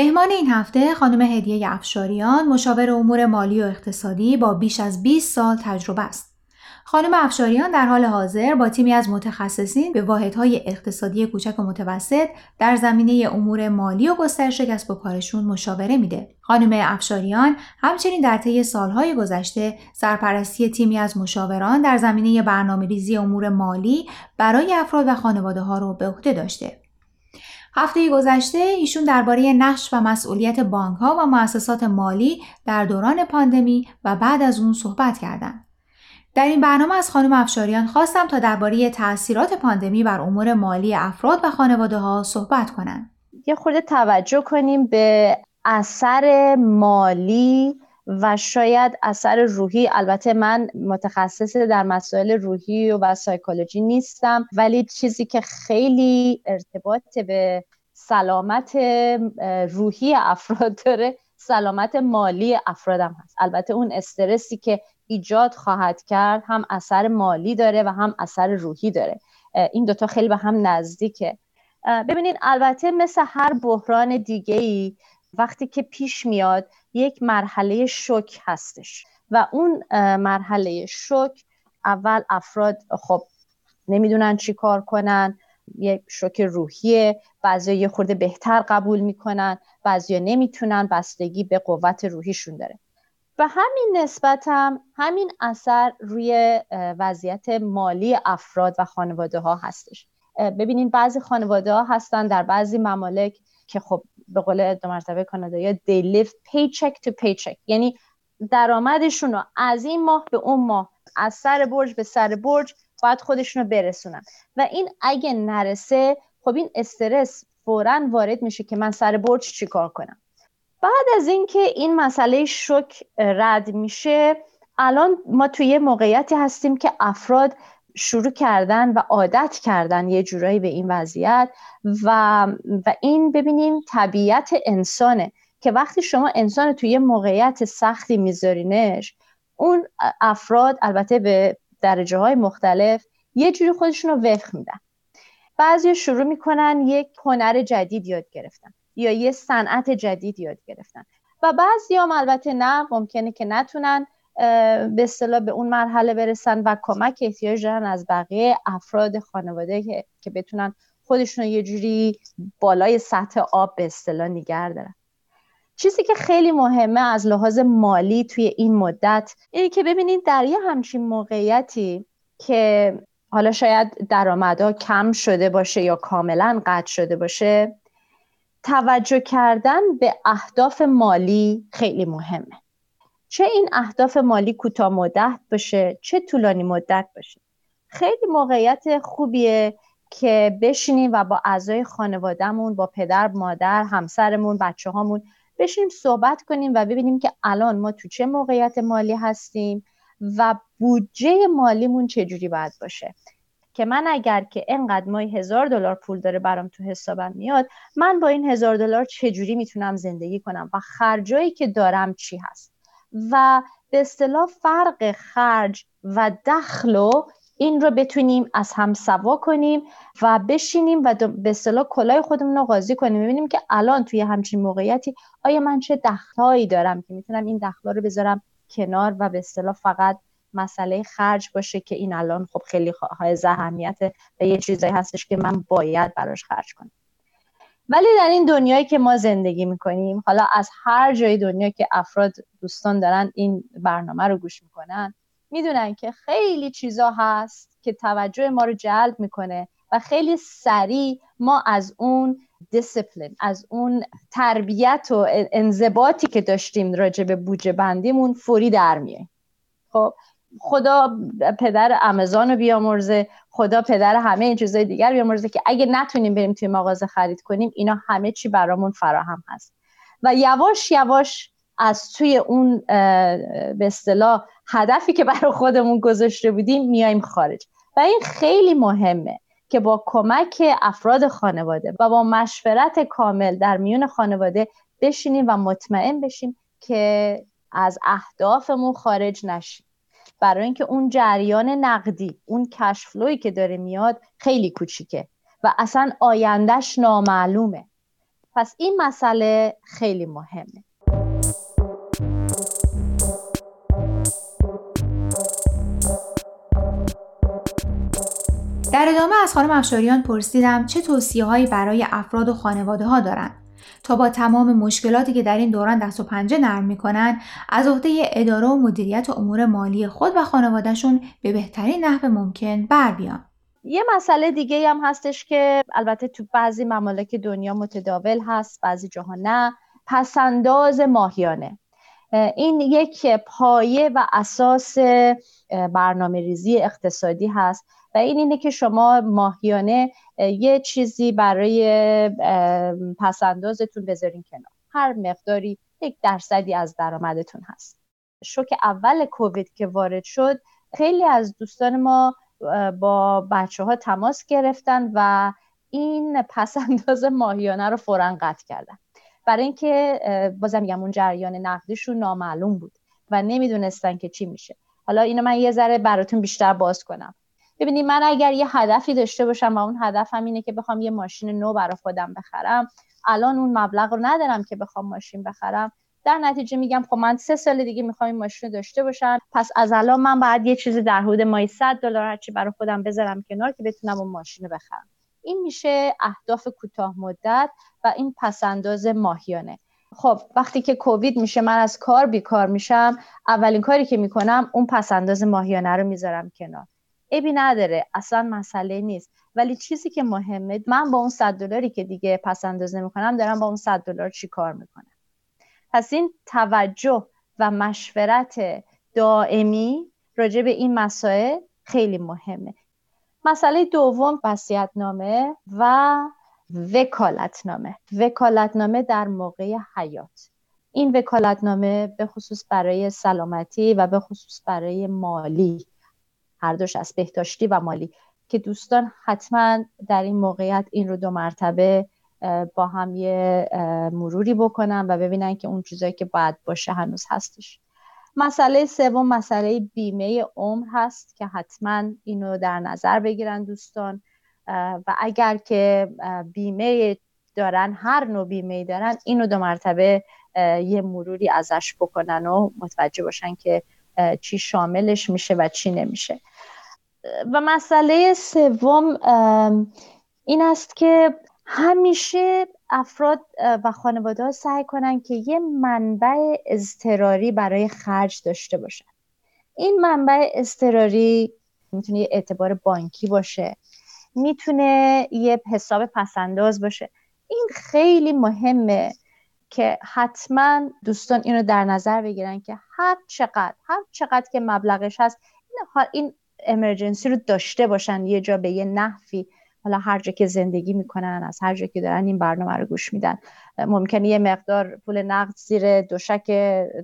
مهمان این هفته خانم هدیه افشاریان مشاور امور مالی و اقتصادی با بیش از 20 سال تجربه است. خانم افشاریان در حال حاضر با تیمی از متخصصین به واحدهای اقتصادی کوچک و متوسط در زمینه امور مالی و گسترش کسب و کارشون مشاوره میده. خانم افشاریان همچنین در طی سالهای گذشته سرپرستی تیمی از مشاوران در زمینه برنامه‌ریزی امور مالی برای افراد و خانواده ها رو به عهده داشته. هفته گذشته ایشون درباره نقش و مسئولیت بانک ها و مؤسسات مالی در دوران پاندمی و بعد از اون صحبت کردند. در این برنامه از خانم افشاریان خواستم تا درباره تاثیرات پاندمی بر امور مالی افراد و خانواده ها صحبت کنند. یه خورده توجه کنیم به اثر مالی و شاید اثر روحی البته من متخصص در مسائل روحی و, سایکولوژی نیستم ولی چیزی که خیلی ارتباط به سلامت روحی افراد داره سلامت مالی افرادم هست. البته اون استرسی که ایجاد خواهد کرد هم اثر مالی داره و هم اثر روحی داره. این دوتا خیلی به هم نزدیکه. ببینید البته مثل هر بحران دیگه ای وقتی که پیش میاد یک مرحله شک هستش و اون مرحله شک اول افراد خب نمی‌دونن چی کار کنن یک شوک روحیه بعضی یه خورده بهتر قبول می‌کنن بعضی نمی‌تونن بستگی به قوت روحیشون داره. و همین نسبت هم همین اثر روی وضعیت مالی افراد و خانواده ها هستش ببینین بعضی خانواده ها هستن در بعضی ممالک که خب به قول دو مرتبه کانادایی they live paycheck to paycheck. یعنی درآمدشون رو از این ماه به اون ماه از سر برج به سر برج باید خودشون رو برسونن. و این اگه نرسه خب این استرس فورا وارد میشه که من سر برج چیکار کنم؟ بعد از اینکه این مسئله شک رد میشه الان ما توی موقعیتی هستیم که افراد شروع کردن و عادت کردن یه جورایی به این وضعیت و, و این ببینین طبیعت انسانه که وقتی شما انسان توی یه موقعیت سختی میذارینش اون افراد البته به درجه های مختلف یه جوری خودشون رو وفق میدن. بعضی شروع می‌کنن یک هنر جدید یاد گرفتن یا یه صنعت جدید یاد گرفتن و بعضی هم البته نه ممکنه که نتونن به اصطلاح به اون مرحله برسن و کمک احتیاج دارن از بقیه افراد خانواده که, که بتونن خودشون یه جوری بالای سطح آب به اصطلاح نگر دارن. چیزی که خیلی مهمه از لحاظ مالی توی این مدت اینه که ببینید در یه همچین موقعیتی که حالا شاید درآمدها کم شده باشه یا کاملا قطع شده باشه توجه کردن به اهداف مالی خیلی مهمه. چه این اهداف مالی کوتاه مدت باشه چه طولانی مدت باشه. خیلی موقعیت خوبیه که بشینیم و با اعضای خانوادهمون با پدر مادر همسرمون بچه هامون بشینیم صحبت کنیم و ببینیم که الان ما تو چه موقعیت مالی هستیم و بودجه مالیمون چجوری باید باشه. که من اگر که اینقدر ماهی هزار دلار پول داره برام تو حسابم میاد من با این هزار دلار چجوری می‌تونم زندگی کنم و خرجایی که دارم چی هست؟ و به اصطلاح فرق خرج و دخل و این رو بتونیم از هم سوا کنیم و بشینیم و به اصطلاح کلای خودمون رو قاضی کنیم. ببینیم که الان توی همچین موقعیتی آیا من چه دخلهایی دارم که می‌تونم این دخلا رو بذارم کنار و به اصطلاح فقط مسئله خرج باشه که این الان خب خیلی های اهمیت و یه چیزایی هستش که من باید براش خرج کنم. ولی در این دنیایی که ما زندگی می‌کنیم حالا از هر جای دنیا که افراد دوستان دارن این برنامه رو گوش می‌کنن می‌دونن که خیلی چیزا هست که توجه ما رو جلب می‌کنه و خیلی سریع ما از اون دیسپلین از اون تربیت و انضباطی که داشتیم راجع به بودجه بندیمون فوری در میاییم خب خدا پدر امازون رو بیامرزه خدا پدر همه این چیزهای دیگر بیامرزه که اگه نتونیم بریم توی مغازه خرید کنیم اینا همه چی برامون فراهم هست. و یواش یواش از توی اون به اصطلاح هدفی که برای خودمون گذاشته بودیم میایم خارج. و این خیلی مهمه که با کمک افراد خانواده و با مشورت کامل در میون خانواده بشینیم و مطمئن بشیم که از اهدافمون خارج نشیم. برای اینکه اون جریان نقدی اون کشفلوی که داره میاد خیلی کوچیکه و اصلا آیندهش نامعلومه. پس این مسئله خیلی مهمه. در ادامه از خانم افشاریان پرسیدم چه توصیه هایی برای افراد و خانواده ها دارند تا با تمام مشکلاتی که در این دوران دست و پنجه نرم می‌کنن از عهده اداره و مدیریت و امور مالی خود و خانوادهشون به بهترین نحو ممکن بر بیان. یه مسئله دیگه هم هستش که البته تو بعضی ممالک دنیا متداول هست بعضی جاها نه. پسنداز ماهیانه. این یک پایه و اساس برنامه ریزی اقتصادی هست و این اینه که شما ماهیانه یه چیزی برای پسندازتون بذارین کنار. هر مقداری یک درصدی از درآمدتون هست. شوک اول کووید که وارد شد خیلی از دوستان ما با بچه ها تماس گرفتن و این پسنداز ماهیانه رو فورا قطع کردن. برای اینکه بازم میگم اون جریان نقدیشون نامعلوم بود و نمی‌دونستن که چی میشه. حالا اینو من یه ذره براتون بیشتر باز کنم. ببینید من اگر یه هدفی داشته باشم و اون هدفم اینه که بخوام یه ماشین نو برای خودم بخرم الان اون مبلغ رو ندارم که بخوام ماشین بخرم. در نتیجه میگم خب من سه سال دیگه می‌خوام این ماشین رو داشته باشم. پس از الان من باید یه چیزی در حدود مای 100 دلار هرچی برای خودم بذارم کنار که بتونم اون ماشین رو بخرم. این میشه اهداف کوتاه مدت و این پسنداز ماهیانه. خب وقتی که کووید میشه من از کار بیکار میشم اولین کاری که می‌کنم اون پسنداز ماهیانه رو می‌ذارم کنار. ابی نداره. اصلا مسئله نیست. ولی چیزی که مهمه من با اون 100 دلاری که دیگه پس اندازه می‌کنم دارم با اون 100 دلار چی کار می‌کنم؟ پس این توجه و مشورت دائمی راجع به این مسائل خیلی مهمه. مسئله دوم وصیت‌نامه و وکالتنامه. وکالتنامه در موقع حیات. این وکالتنامه به خصوص برای سلامتی و به خصوص برای مالی هر دوش از بهداشتی و مالی. که دوستان حتما در این موقعیت این رو دو مرتبه با هم یه مروری بکنن و ببینن که اون چیزایی که باید باشه هنوز هستش. مسئله سوم مسئله بیمه عمر هست که حتما اینو در نظر بگیرن دوستان. و اگر که بیمه دارن هر نوع بیمه دارن اینو دو مرتبه یه مروری ازش بکنن و متوجه باشن که چی شاملش میشه و چی نمیشه. و مسئله سوم این است که همیشه افراد و خانواده ها سعی کنن که یه منبع اضطراری برای خرج داشته باشن. این منبع اضطراری می‌تونه یه اعتبار بانکی باشه می‌تونه یه حساب پسنداز باشه. این خیلی مهمه. که حتما دوستان اینو در نظر بگیرن که هر چقدر هر چقدر که مبلغش هست این, این امرجنسی رو داشته باشن یه جا به یه نحوی. حالا هر جا که زندگی می‌کنن از هر جا که دارن این برنامه رو گوش میدن. ممکنه یه مقدار پول نقد زیر دوشک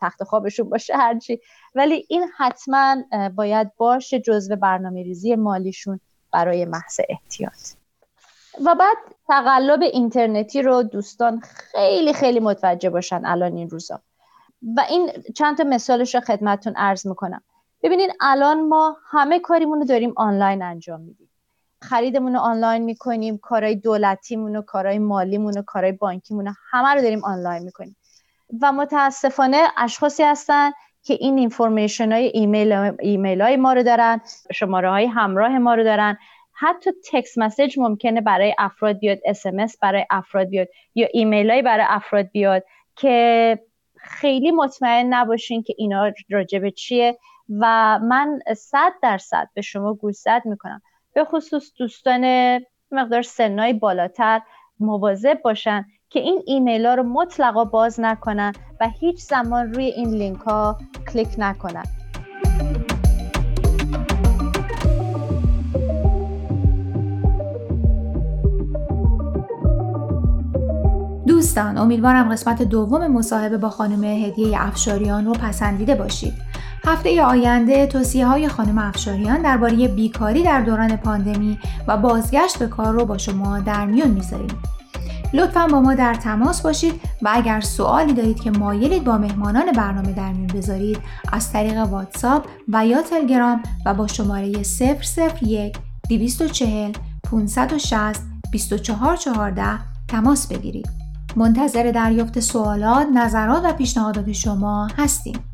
تخت خوابشون باشه هرچی ولی این حتما باید باشه جزو برنامه ریزی مالیشون برای محض احتیاط. و بعد تقلب اینترنتی رو دوستان خیلی خیلی متوجه باشن الان این روزا. و این چند تا مثالش رو خدمتتون عرض می‌کنم. ببینید الان ما همه کاریمون رو داریم آنلاین انجام میدیم. خریدمون رو آنلاین می‌کنیم کارهای دولتیمون و کارهای مالیمون و کارهای بانکیمون رو همه رو داریم آنلاین می‌کنیم. و متاسفانه اشخاصی هستن که این information های ایمیل, ایمیل های ما رو دارن شماره های همراه ما رو دارن. حتی text message ممکنه برای افراد بیاد اسمس برای افراد بیاد یا ایمیل های برای افراد بیاد که خیلی مطمئن نباشین که اینا راجع به چیه و من صد درصد به شما گوشزد می‌کنم. به خصوص دوستان مقدار سنای بالاتر مواظب باشن که این ایمیل ها رو مطلقا باز نکنن و هیچ زمان روی این لینک ها کلیک نکنن. دوستان امیدوارم قسمت دوم مصاحبه با خانم هدیه افشاریان رو پسندیده باشید هفته آینده توصیه های خانم افشاریان درباره بیکاری در دوران پاندمی و بازگشت به کار رو با شما در میون می‌ذاریم لطفا با ما در تماس باشید و اگر سوالی دارید که مایلید با مهمانان برنامه در میون بذارید از طریق واتساپ و یا تلگرام و با شماره 001 240 560 2414 تماس بگیرید. منتظر دریافت سوالات، نظرات و پیشنهادات شما هستیم.